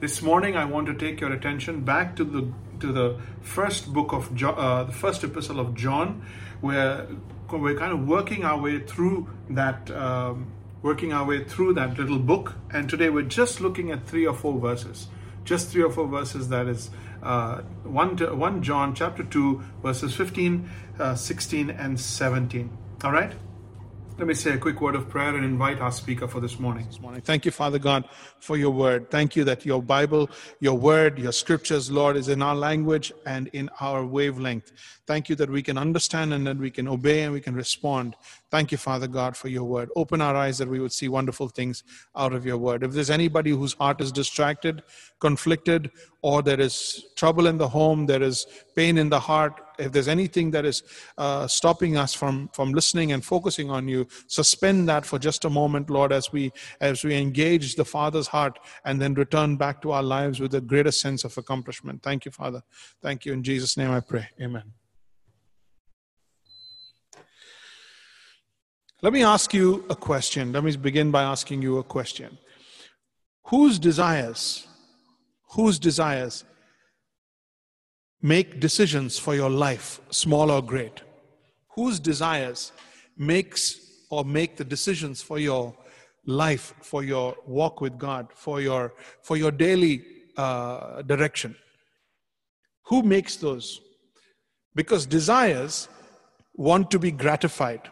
This morning, I want to take your attention back to the to the first book of John, uh, the first epistle of John, where we're kind of working our way through that, um, working our way through that little book. And today, we're just looking at three or four verses, just three or four verses. That is uh, one to, one John chapter two, verses 15, uh, 16, and 17. All right. Let me say a quick word of prayer and invite our speaker for this morning. This morning. Thank you, Father God, for your word. Thank you that your Bible, your word, your scriptures, Lord, is in our language and in our wavelength. Thank you that we can understand and that we can obey and we can respond. Thank you, Father God, for your word. Open our eyes that we would see wonderful things out of your word. If there's anybody whose heart is distracted, conflicted, or there is trouble in the home, there is pain in the heart, if there's anything that is uh, stopping us from from listening and focusing on you suspend that for just a moment lord as we as we engage the father's heart and then return back to our lives with a greater sense of accomplishment. Thank you father. Thank you. In jesus name i pray. Amen. Let me ask you a question. Let me begin by asking you a question. Whose desires whose desires make decisions for your life, small or great? Whose desires makes or make the decisions for your life, for your walk with God, for your for your daily uh, direction? Who makes those? Because desires want to be gratified.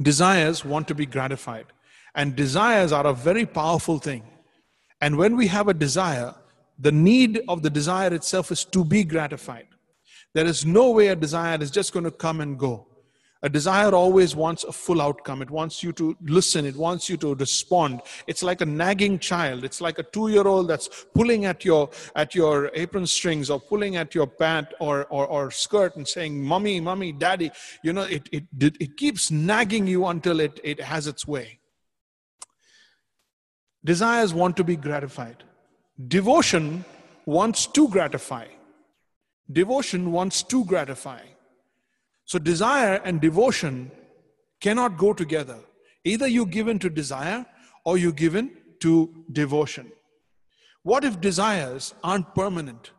Desires want to be gratified. And desires are a very powerful thing. And when we have a desire, the need of the desire itself is to be gratified. There is no way a desire is just going to come and go. A desire always wants a full outcome. It wants you to listen. It wants you to respond. It's like a nagging child. It's like a two-year-old that's pulling at your at your apron strings or pulling at your pant or, or, or skirt and saying, "Mommy, mommy, daddy." You know, it it it keeps nagging you until it it has its way. Desires want to be gratified. Devotion wants to gratify. Devotion wants to gratify. So desire and devotion cannot go together. Either you give in to desire or you give in to devotion. What if desires aren't permanent?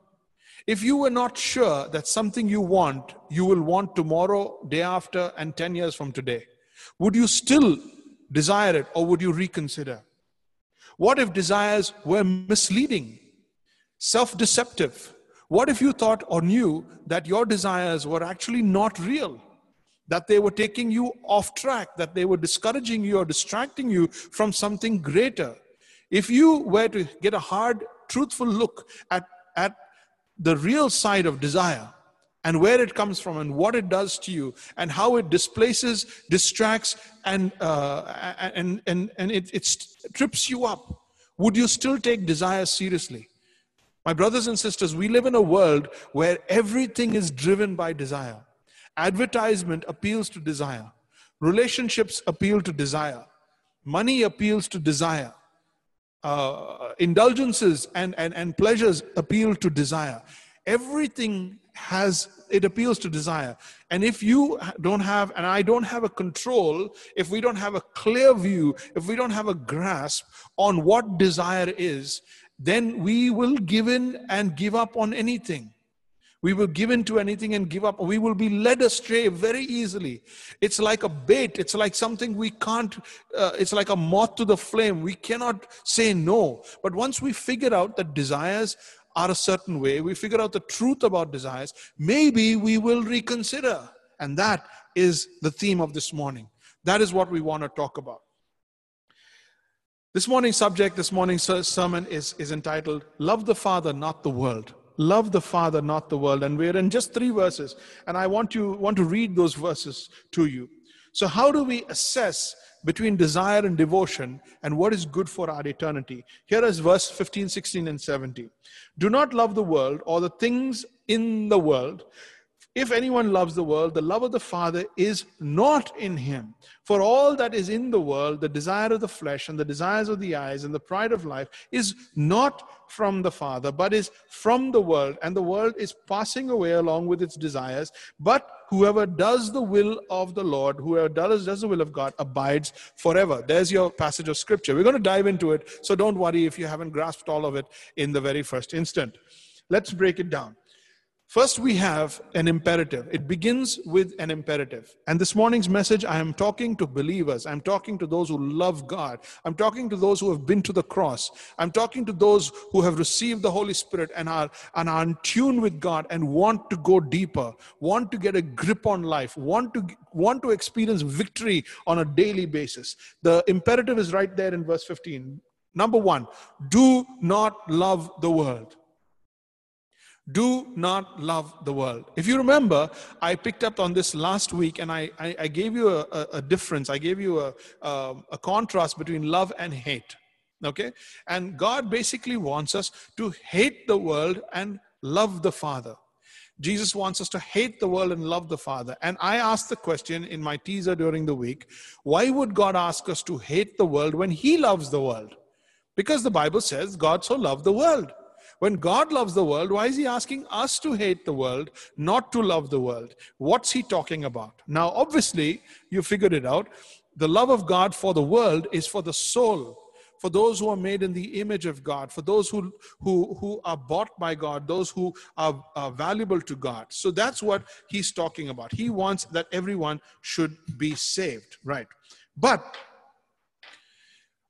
If you were not sure that something you want, you will want tomorrow, day after, and 10 years from today, would you still desire it or would you reconsider? What if desires were misleading, self deceptive? What if you thought or knew that your desires were actually not real? That they were taking you off track, that they were discouraging you or distracting you from something greater. If you were to get a hard, truthful look at, at the real side of desire, and where it comes from and what it does to you and how it displaces, distracts, and, uh, and, and, and it, it trips you up, would you still take desire seriously? My brothers and sisters, we live in a world where everything is driven by desire. Advertisement appeals to desire. Relationships appeal to desire. Money appeals to desire. Uh, indulgences and, and, and pleasures appeal to desire. Everything has it appeals to desire. And if you don't have and i don't have a control if we don't have a clear view if we don't have a grasp on what desire is then we will give in and give up on anything. We will give in to anything and give up. We will be led astray very easily. It's like a bait. It's like something we can't uh, it's like a moth to the flame. We cannot say no. But once we figure out that desires are a certain way, we figure out the truth about desires, maybe we will reconsider. And that is the theme of this morning. That is what we want to talk about. This morning's subject, this morning's sermon is, is entitled Love the Father, Not the World. Love the Father, not the world. And we're in just three verses. And I want you want to read those verses to you. So, how do we assess between desire and devotion and what is good for our eternity. Here is verse 15, 16, and 17. Do not love the world or the things in the world. If anyone loves the world, the love of the Father is not in him. For all that is in the world, the desire of the flesh and the desires of the eyes and the pride of life, is not from the Father, but is from the world. And the world is passing away along with its desires. But whoever does the will of the Lord, whoever does, does the will of God, abides forever. There's your passage of scripture. We're going to dive into it. So don't worry if you haven't grasped all of it in the very first instant. Let's break it down. First, we have an imperative. It begins with an imperative. And this morning's message, I am talking to believers. I'm talking to those who love God. I'm talking to those who have been to the cross. I'm talking to those who have received the Holy Spirit and are, and are in tune with God and want to go deeper, want to get a grip on life, want to, want to experience victory on a daily basis. The imperative is right there in verse 15. Number one, do not love the world do not love the world. If you remember, I picked up on this last week and I, I, I gave you a, a, a, difference. I gave you a, a, a contrast between love and hate. Okay? And God basically wants us to hate the world and love the Father. Jesus wants us to hate the world and love the Father. And I asked the question in my teaser during the week why would God ask us to hate the world when He loves the world? Because the Bible says God so loved the world. When God loves the world, why is He asking us to hate the world, not to love the world? What's He talking about? Now, obviously, you figured it out. The love of God for the world is for the soul, for those who are made in the image of God, for those who, who, who are bought by God, those who are, are valuable to God. So that's what He's talking about. He wants that everyone should be saved, right? But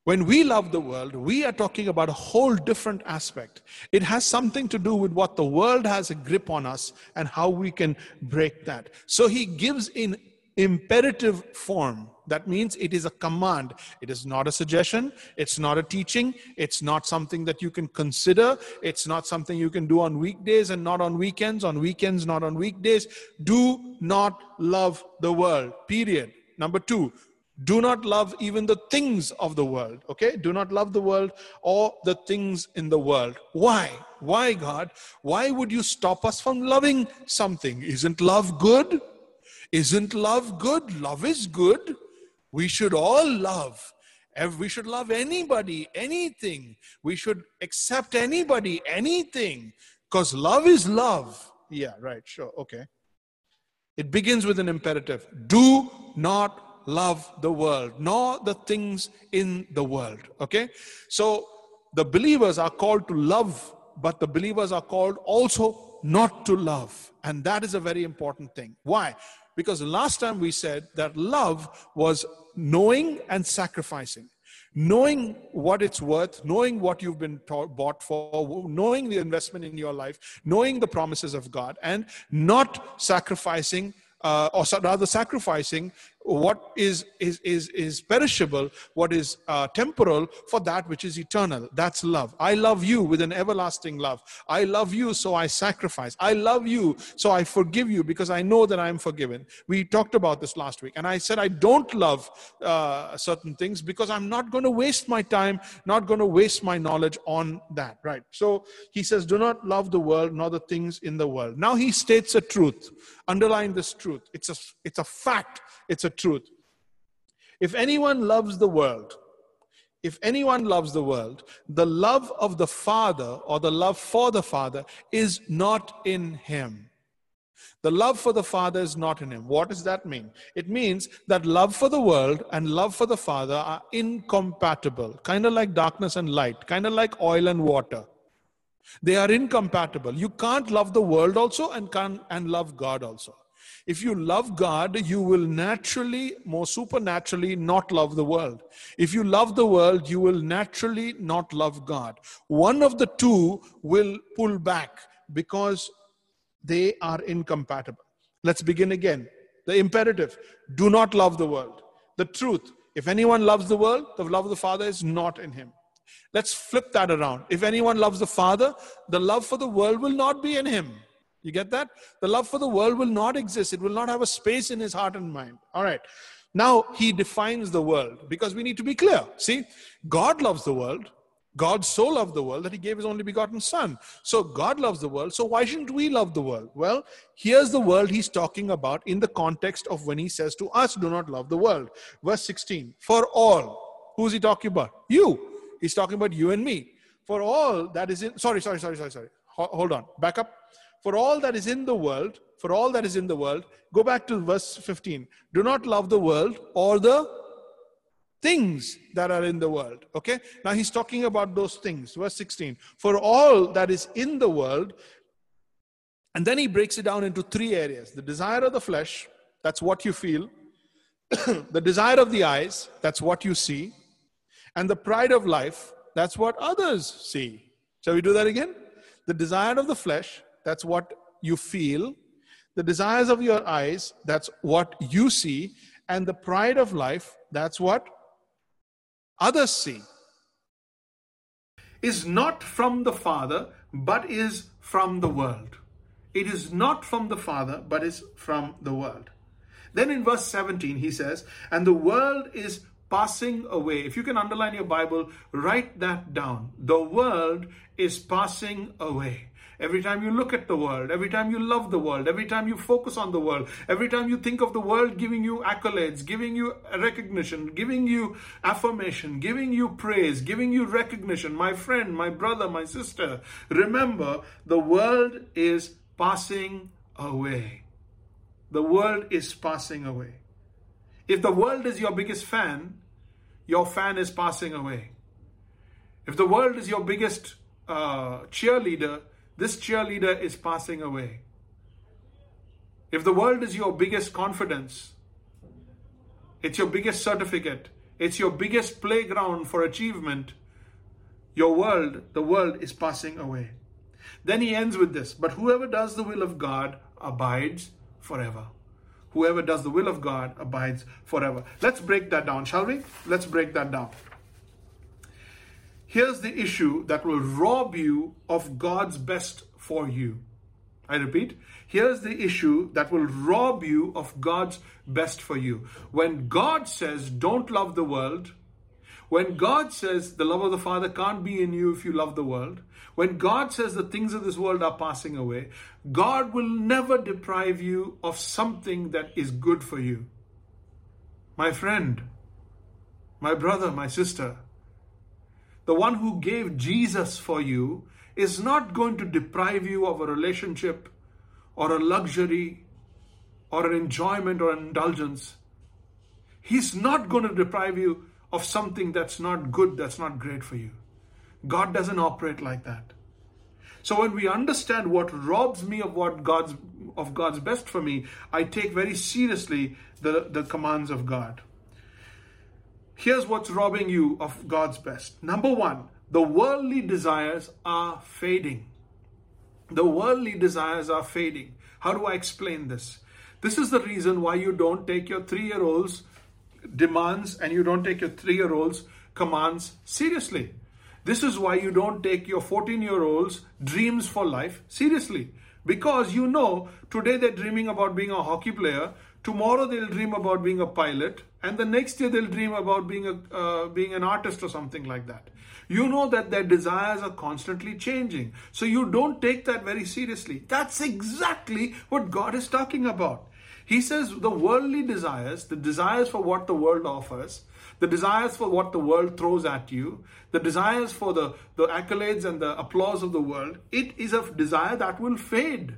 when we love the world, we are talking about a whole different aspect. It has something to do with what the world has a grip on us and how we can break that. So he gives in imperative form. That means it is a command. It is not a suggestion. It's not a teaching. It's not something that you can consider. It's not something you can do on weekdays and not on weekends, on weekends, not on weekdays. Do not love the world, period. Number two, do not love even the things of the world okay? Do not love the world or the things in the world. Why? Why god? Why would you stop us from loving something? Isn't love good? Isn't love good? Love is good. We should all love. We should love anybody anything. We should accept anybody anything. Because love is love. Yeah right sure okay. It begins with an imperative. Do not love the world, nor the things in the world. Okay? So the believers are called to love, but the believers are called also not to love. And that is a very important thing. Why? Because last time we said that love was knowing and sacrificing knowing what it's worth, knowing what you've been taught, bought for, knowing the investment in your life, knowing the promises of God, and not sacrificing, uh, or rather sacrificing what is is is, is perishable what is uh, temporal for that which is eternal. That's love. I love you with an everlasting love. I love you so i sacrifice. I love you so i forgive you because i know that i am forgiven. We talked about this last week and i said i don't love uh, certain things because i'm not going to waste my time not going to waste my knowledge on that right? So he says do not love the world nor the things in the world. Now he states a truth underline this truth. It's a it's a fact. It's a truth. If anyone loves the world, if anyone loves the world, the love of the Father or the love for the Father is not in him. The love for the Father is not in him. What does that mean? It means that love for the world and love for the Father are incompatible, kind of like darkness and light, kind of like oil and water. They are incompatible. You can't love the world also and can and love God also. If you love God, you will naturally, more supernaturally, not love the world. If you love the world, you will naturally not love God. One of the two will pull back because they are incompatible. Let's begin again. The imperative do not love the world. The truth if anyone loves the world, the love of the Father is not in him. Let's flip that around. If anyone loves the Father, the love for the world will not be in him. You get that? The love for the world will not exist. It will not have a space in his heart and mind. All right. Now he defines the world because we need to be clear. See, God loves the world. God so loved the world that he gave his only begotten son. So God loves the world. So why shouldn't we love the world? Well, here's the world he's talking about in the context of when he says to us, do not love the world. Verse 16, for all. Who's he talking about? You. He's talking about you and me. For all that is in, sorry, sorry, sorry, sorry, sorry. Hold on. Back up. For all that is in the world, for all that is in the world, go back to verse 15. Do not love the world or the things that are in the world. Okay? Now he's talking about those things. Verse 16. For all that is in the world, and then he breaks it down into three areas the desire of the flesh, that's what you feel, the desire of the eyes, that's what you see, and the pride of life, that's what others see. Shall we do that again? The desire of the flesh, that's what you feel, the desires of your eyes, that's what you see, and the pride of life, that's what others see, is not from the Father, but is from the world. It is not from the Father, but is from the world. Then in verse 17, he says, And the world is passing away. If you can underline your Bible, write that down. The world is passing away. Every time you look at the world, every time you love the world, every time you focus on the world, every time you think of the world giving you accolades, giving you recognition, giving you affirmation, giving you praise, giving you recognition, my friend, my brother, my sister, remember the world is passing away. The world is passing away. If the world is your biggest fan, your fan is passing away. If the world is your biggest uh, cheerleader, this cheerleader is passing away. If the world is your biggest confidence, it's your biggest certificate, it's your biggest playground for achievement, your world, the world is passing away. Then he ends with this But whoever does the will of God abides forever. Whoever does the will of God abides forever. Let's break that down, shall we? Let's break that down. Here's the issue that will rob you of God's best for you. I repeat, here's the issue that will rob you of God's best for you. When God says, don't love the world, when God says the love of the Father can't be in you if you love the world, when God says the things of this world are passing away, God will never deprive you of something that is good for you. My friend, my brother, my sister, the one who gave Jesus for you, is not going to deprive you of a relationship or a luxury or an enjoyment or an indulgence. He's not going to deprive you of something that's not good, that's not great for you. God doesn't operate like that. So when we understand what robs me of what God's of God's best for me, I take very seriously the, the commands of God. Here's what's robbing you of God's best. Number one, the worldly desires are fading. The worldly desires are fading. How do I explain this? This is the reason why you don't take your three year old's demands and you don't take your three year old's commands seriously. This is why you don't take your 14 year old's dreams for life seriously. Because you know today they're dreaming about being a hockey player, tomorrow they'll dream about being a pilot and the next year they'll dream about being a uh, being an artist or something like that. You know that their desires are constantly changing. So you don't take that very seriously. That's exactly what god is talking about. He says the worldly desires the desires for what the world offers the desires for what the world throws at you the desires for the the accolades and the applause of the world it is a desire that will fade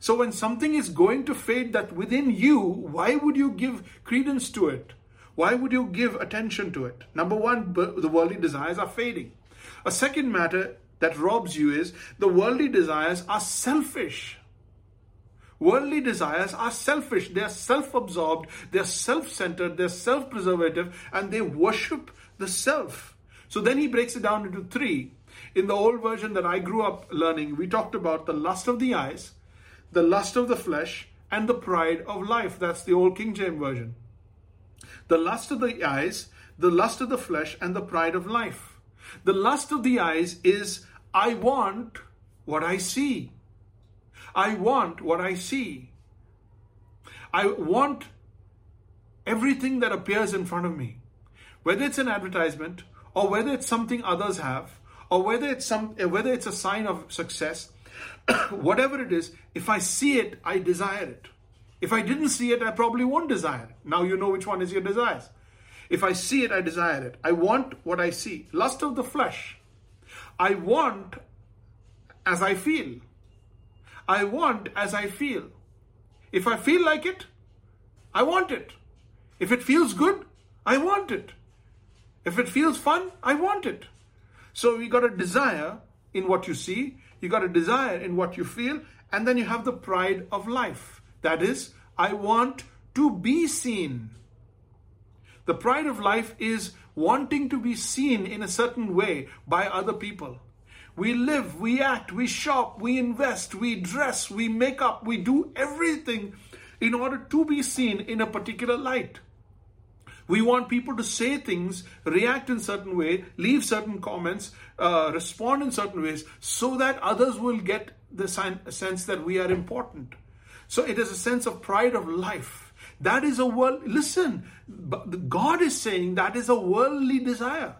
so when something is going to fade that within you, why would you give credence to it? Why would you give attention to it? Number one, the worldly desires are fading. A second matter that robs you is the worldly desires are selfish. Worldly desires are selfish. They are self absorbed, they are self centered, they're self preservative, and they worship the self. So then he breaks it down into three. In the old version that I grew up learning, we talked about the lust of the eyes, the lust of the flesh, and the pride of life. That's the old King James Version. The lust of the eyes, the lust of the flesh, and the pride of life. The lust of the eyes is I want what I see. I want what I see. I want everything that appears in front of me, whether it's an advertisement or whether it's something others have, or whether it's some whether it's a sign of success, whatever it is, if I see it, I desire it. If I didn't see it, I probably won't desire it. Now you know which one is your desires. If I see it, I desire it. I want what I see. Lust of the flesh. I want as I feel. I want as I feel. If I feel like it, I want it. If it feels good, I want it. If it feels fun, I want it. So we got a desire in what you see, you got a desire in what you feel, and then you have the pride of life. That is, I want to be seen. The pride of life is wanting to be seen in a certain way by other people. We live, we act, we shop, we invest, we dress, we make up, we do everything in order to be seen in a particular light. We want people to say things, react in certain way, leave certain comments, uh, respond in certain ways, so that others will get the sense that we are important. So it is a sense of pride of life. That is a world. Listen, God is saying that is a worldly desire.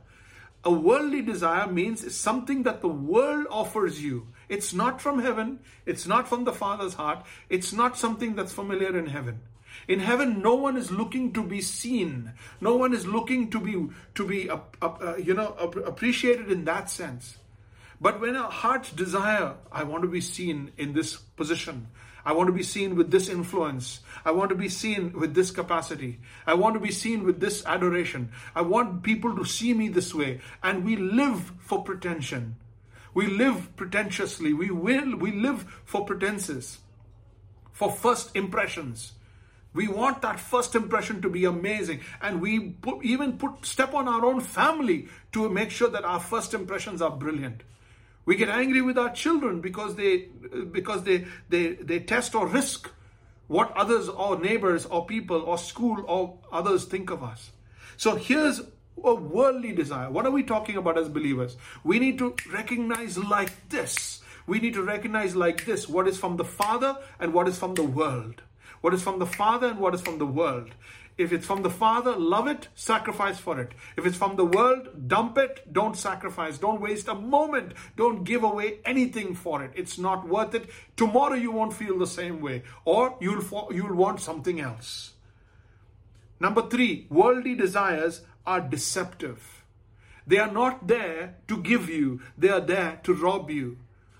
A worldly desire means something that the world offers you. It's not from heaven. It's not from the Father's heart. It's not something that's familiar in heaven. In heaven, no one is looking to be seen. No one is looking to be to be uh, uh, you know appreciated in that sense. But when our hearts desire, I want to be seen in this position. I want to be seen with this influence. I want to be seen with this capacity. I want to be seen with this adoration. I want people to see me this way. And we live for pretension. We live pretentiously. We will we live for pretenses, for first impressions. We want that first impression to be amazing, and we put, even put step on our own family to make sure that our first impressions are brilliant. We get angry with our children because they because they they, they test or risk what others or neighbors or people or school or others think of us. So here's a worldly desire. What are we talking about as believers? We need to recognize like this. We need to recognize like this what is from the Father and what is from the world what is from the Father and what is from the world. If it's from the Father, love it, sacrifice for it. If it's from the world, dump it, don't sacrifice. Don't waste a moment. Don't give away anything for it. It's not worth it. Tomorrow you won't feel the same way, or you'll, you'll want something else. Number three, worldly desires are deceptive. They are not there to give you, they are there to rob you.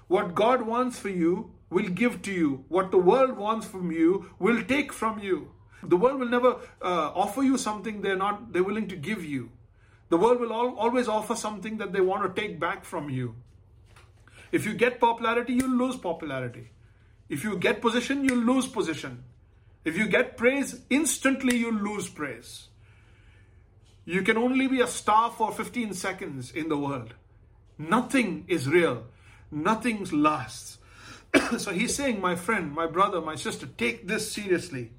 What God wants for you will give to you. What the world wants from you will take from you. The world will never uh, offer you something they're not they're willing to give you. The world will al- always offer something that they want to take back from you. If you get popularity, you'll lose popularity. If you get position, you'll lose position. If you get praise, instantly you'll lose praise. You can only be a star for 15 seconds in the world. Nothing is real. Nothing lasts. so he's saying, my friend, my brother, my sister, take this seriously.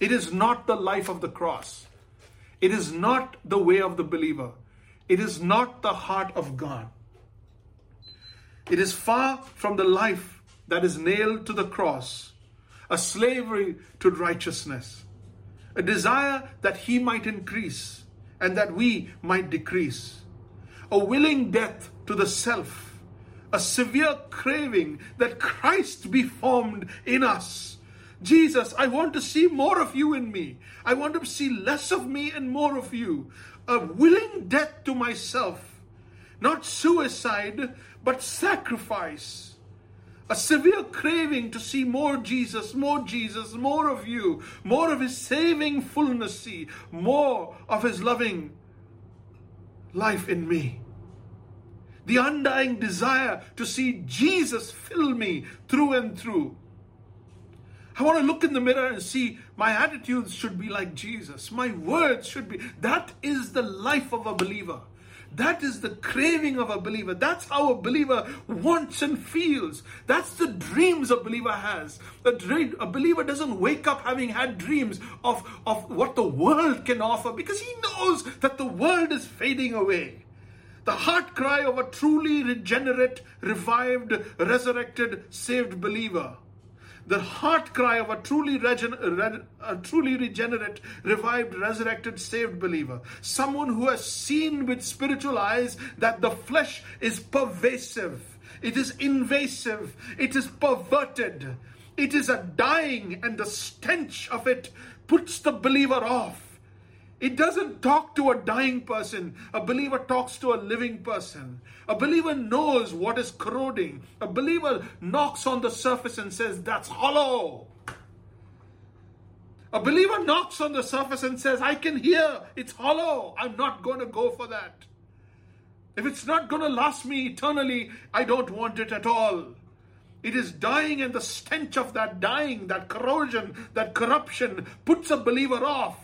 It is not the life of the cross. It is not the way of the believer. It is not the heart of God. It is far from the life that is nailed to the cross, a slavery to righteousness, a desire that He might increase and that we might decrease, a willing death to the self a severe craving that Christ be formed in us. Jesus, I want to see more of you in me. I want to see less of me and more of you. A willing death to myself, not suicide, but sacrifice. A severe craving to see more Jesus, more Jesus, more of you, more of His saving fullness, more of His loving life in me the undying desire to see Jesus fill me through and through. I want to look in the mirror and see my attitudes should be like Jesus. My words should be. That is the life of a believer. That is the craving of a believer. That's how a believer wants and feels. That's the dreams a believer has. A, dream, a believer doesn't wake up having had dreams of, of what the world can offer because he knows that the world is fading away the heart cry of a truly regenerate, revived, resurrected, saved believer. the heart cry of a truly, regen- a truly regenerate, revived, resurrected, saved believer. Someone who has seen with spiritual eyes that the flesh is pervasive, it is invasive, it is perverted, it is a dying, and the stench of it puts the believer off. It doesn't talk to a dying person. A believer talks to a living person. A believer knows what is corroding. A believer knocks on the surface and says, That's hollow. A believer knocks on the surface and says, I can hear, it's hollow. I'm not going to go for that. If it's not going to last me eternally, I don't want it at all. It is dying, and the stench of that dying, that corrosion, that corruption puts a believer off.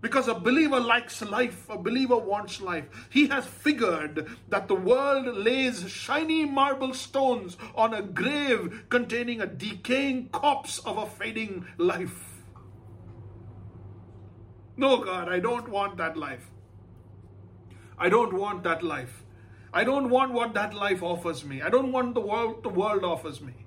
Because a believer likes life, a believer wants life. He has figured that the world lays shiny marble stones on a grave containing a decaying corpse of a fading life. No, God, I don't want that life. I don't want that life. I don't want what that life offers me. I don't want the world the world offers me.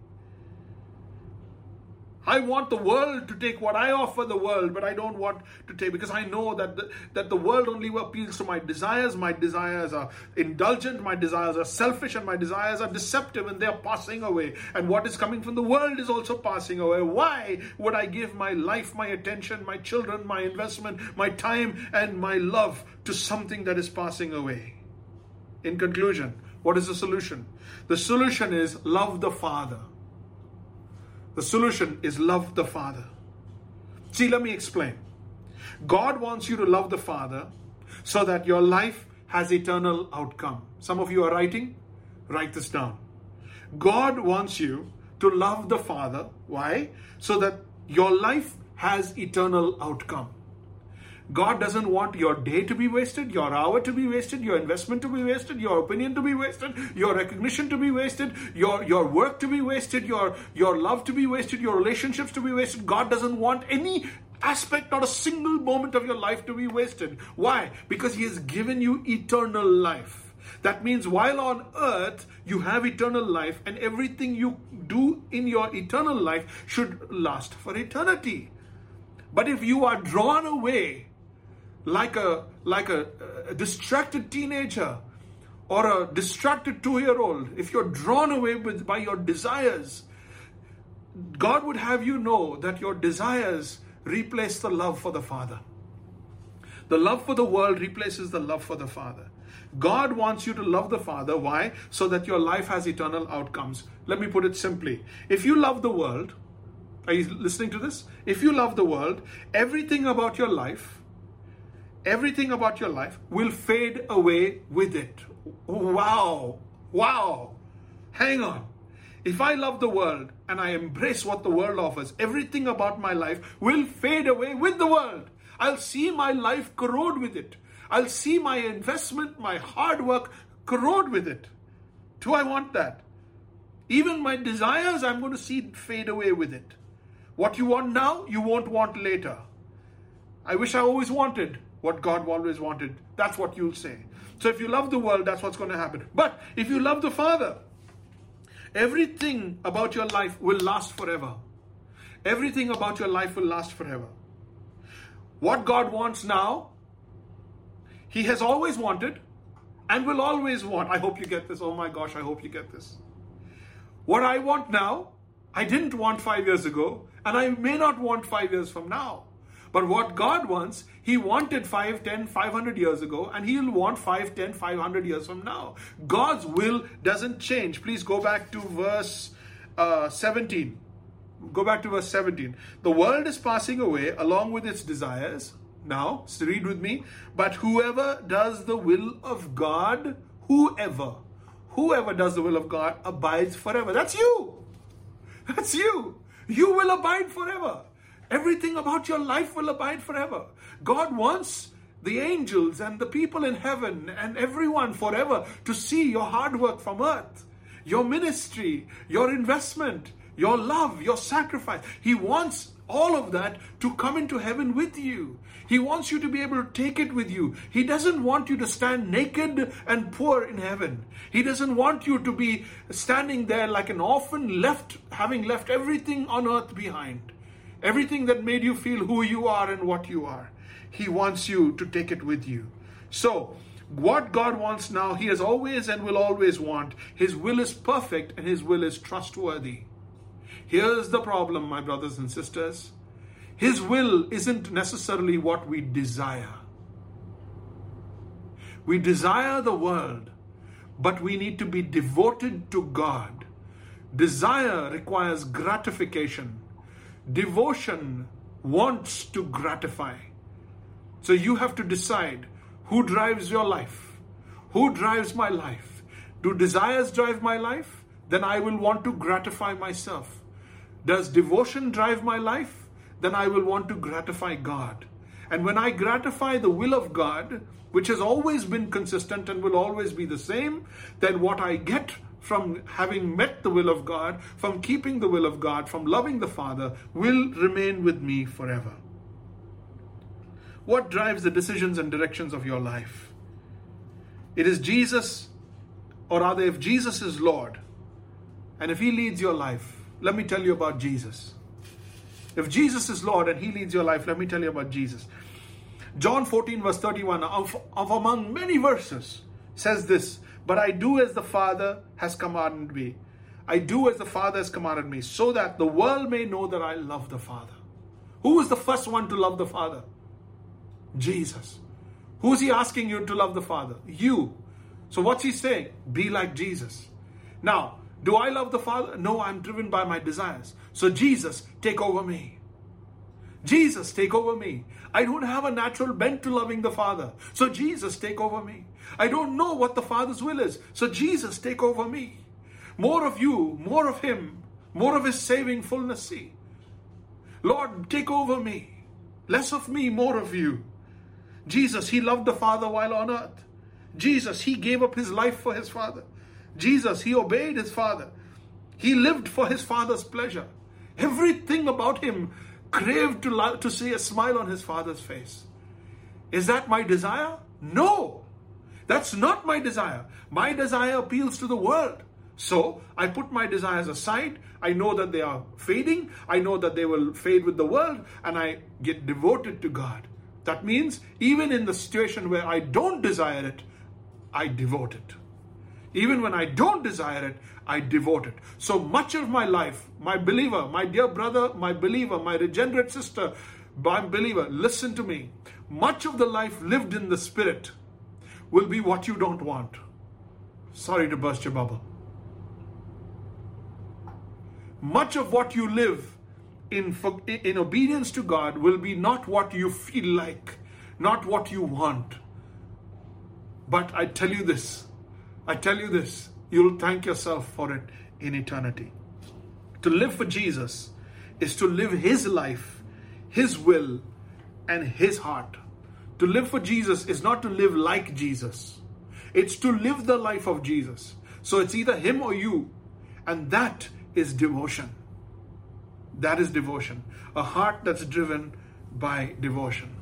I want the world to take what I offer the world, but I don't want to take because I know that the, that the world only appeals to my desires. My desires are indulgent, my desires are selfish, and my desires are deceptive, and they are passing away. And what is coming from the world is also passing away. Why would I give my life, my attention, my children, my investment, my time, and my love to something that is passing away? In conclusion, what is the solution? The solution is love the Father the solution is love the Father. See, let me explain. God wants you to love the Father so that your life has eternal outcome. Some of you are writing, write this down. God wants you to love the Father. Why? So that your life has eternal outcome. God doesn't want your day to be wasted, your hour to be wasted, your investment to be wasted, your opinion to be wasted, your recognition to be wasted, your, your work to be wasted, your, your love to be wasted, your relationships to be wasted. God doesn't want any aspect, not a single moment of your life to be wasted. Why? Because He has given you eternal life. That means while on earth, you have eternal life, and everything you do in your eternal life should last for eternity. But if you are drawn away like a like a, a distracted teenager or a distracted two-year-old. If you're drawn away with by your desires god would have you know that your desires replace the love for the father. The love for the world replaces the love for the father. God wants you to love the father. Why? So that your life has eternal outcomes. Let me put it simply. If you love the world are you listening to this? If you love the world everything about your life everything about your life will fade away with it. Wow. Wow. Hang on. If I love the world and I embrace what the world offers, everything about my life will fade away with the world. I'll see my life corrode with it. I'll see my investment, my hard work corrode with it. Do I want that? Even my desires, I'm going to see fade away with it. What you want now, you won't want later. I wish I always wanted what God always wanted. That's what you'll say. So if you love the world, that's what's going to happen. But if you love the Father, everything about your life will last forever. Everything about your life will last forever. What God wants now, He has always wanted and will always want. I hope you get this. Oh my gosh, I hope you get this. What I want now, I didn't want five years ago, and I may not want five years from now. But what God wants, He wanted 5, 10, 500 years ago, and He'll want 5, 10, 500 years from now. God's will doesn't change. Please go back to verse uh, 17. Go back to verse 17. The world is passing away along with its desires. Now, read with me. But whoever does the will of God, whoever, whoever does the will of God abides forever. That's you. That's you. You will abide forever. Everything about your life will abide forever. God wants the angels and the people in heaven and everyone forever to see your hard work from earth, your ministry, your investment, your love, your sacrifice. He wants all of that to come into heaven with you. He wants you to be able to take it with you. He doesn't want you to stand naked and poor in heaven. He doesn't want you to be standing there like an orphan left having left everything on earth behind. Everything that made you feel who you are and what you are. He wants you to take it with you. So, what God wants now, He has always and will always want. His will is perfect and His will is trustworthy. Here's the problem, my brothers and sisters. His will isn't necessarily what we desire. We desire the world, but we need to be devoted to God. Desire requires gratification. Devotion wants to gratify. So you have to decide who drives your life? Who drives my life? Do desires drive my life? Then I will want to gratify myself. Does devotion drive my life? Then I will want to gratify God. And when I gratify the will of God, which has always been consistent and will always be the same, then what I get from having met the will of God, from keeping the will of God, from loving the Father, will remain with me forever. What drives the decisions and directions of your life? It is Jesus, or rather, if Jesus is Lord, and if He leads your life, let me tell you about Jesus. If Jesus is Lord and He leads your life, let me tell you about Jesus. John 14, verse 31, of, of among many verses, says this But I do as the Father has commanded me. I do as the Father has commanded me, so that the world may know that I love the Father. Who was the first one to love the Father? Jesus. Who's he asking you to love the Father? You. So what's he saying? Be like Jesus. Now, do I love the Father? No, I'm driven by my desires. So Jesus, take over me. Jesus, take over me. I don't have a natural bent to loving the Father. So Jesus, take over me. I don't know what the Father's will is. So Jesus, take over me. More of you, more of Him, more of His saving fullness. See. Lord, take over me. Less of me, more of you. Jesus, he loved the Father while on earth. Jesus, he gave up his life for his Father. Jesus, he obeyed his Father. He lived for his Father's pleasure. Everything about him craved to, love, to see a smile on his Father's face. Is that my desire? No. That's not my desire. My desire appeals to the world. So I put my desires aside. I know that they are fading. I know that they will fade with the world, and I get devoted to God. That means even in the situation where I don't desire it, I devote it. Even when I don't desire it, I devote it. So much of my life, my believer, my dear brother, my believer, my regenerate sister, my believer, listen to me. Much of the life lived in the spirit will be what you don't want. Sorry to burst your bubble. Much of what you live in, in obedience to God will be not what you feel like, not what you want. But I tell you this, I tell you this, you'll thank yourself for it in eternity. To live for Jesus is to live His life, His will, and His heart. To live for Jesus is not to live like Jesus, it's to live the life of Jesus. So it's either Him or you, and that is devotion. That is devotion. A heart that's driven by devotion.